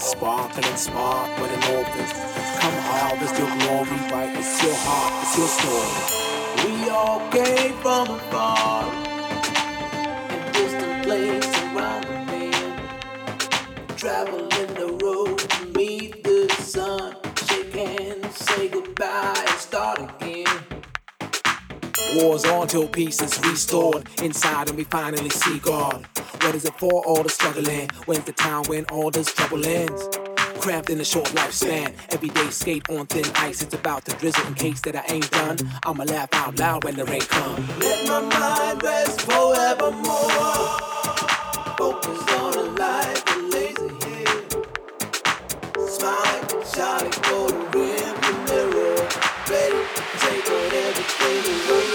aurora, sparkling smart with an orphan. Come harvest your glory, right? It's your heart, it's your story. We all came from afar and distant places around the bend. Traveling the road to meet the sun. Shake hands, say goodbye, and start again. War's on till peace is restored inside and we finally see God. What is it for? All the struggling. When's the time when all this trouble ends? Cramped in a short lifespan. Every day skate on thin ice. It's about to drizzle in case that I ain't done. I'ma laugh out loud when the rain comes. Let my mind rest forevermore. Focus on the life that lays ahead. Smile, shot, go to rim the mirror. Ready to take on everything away.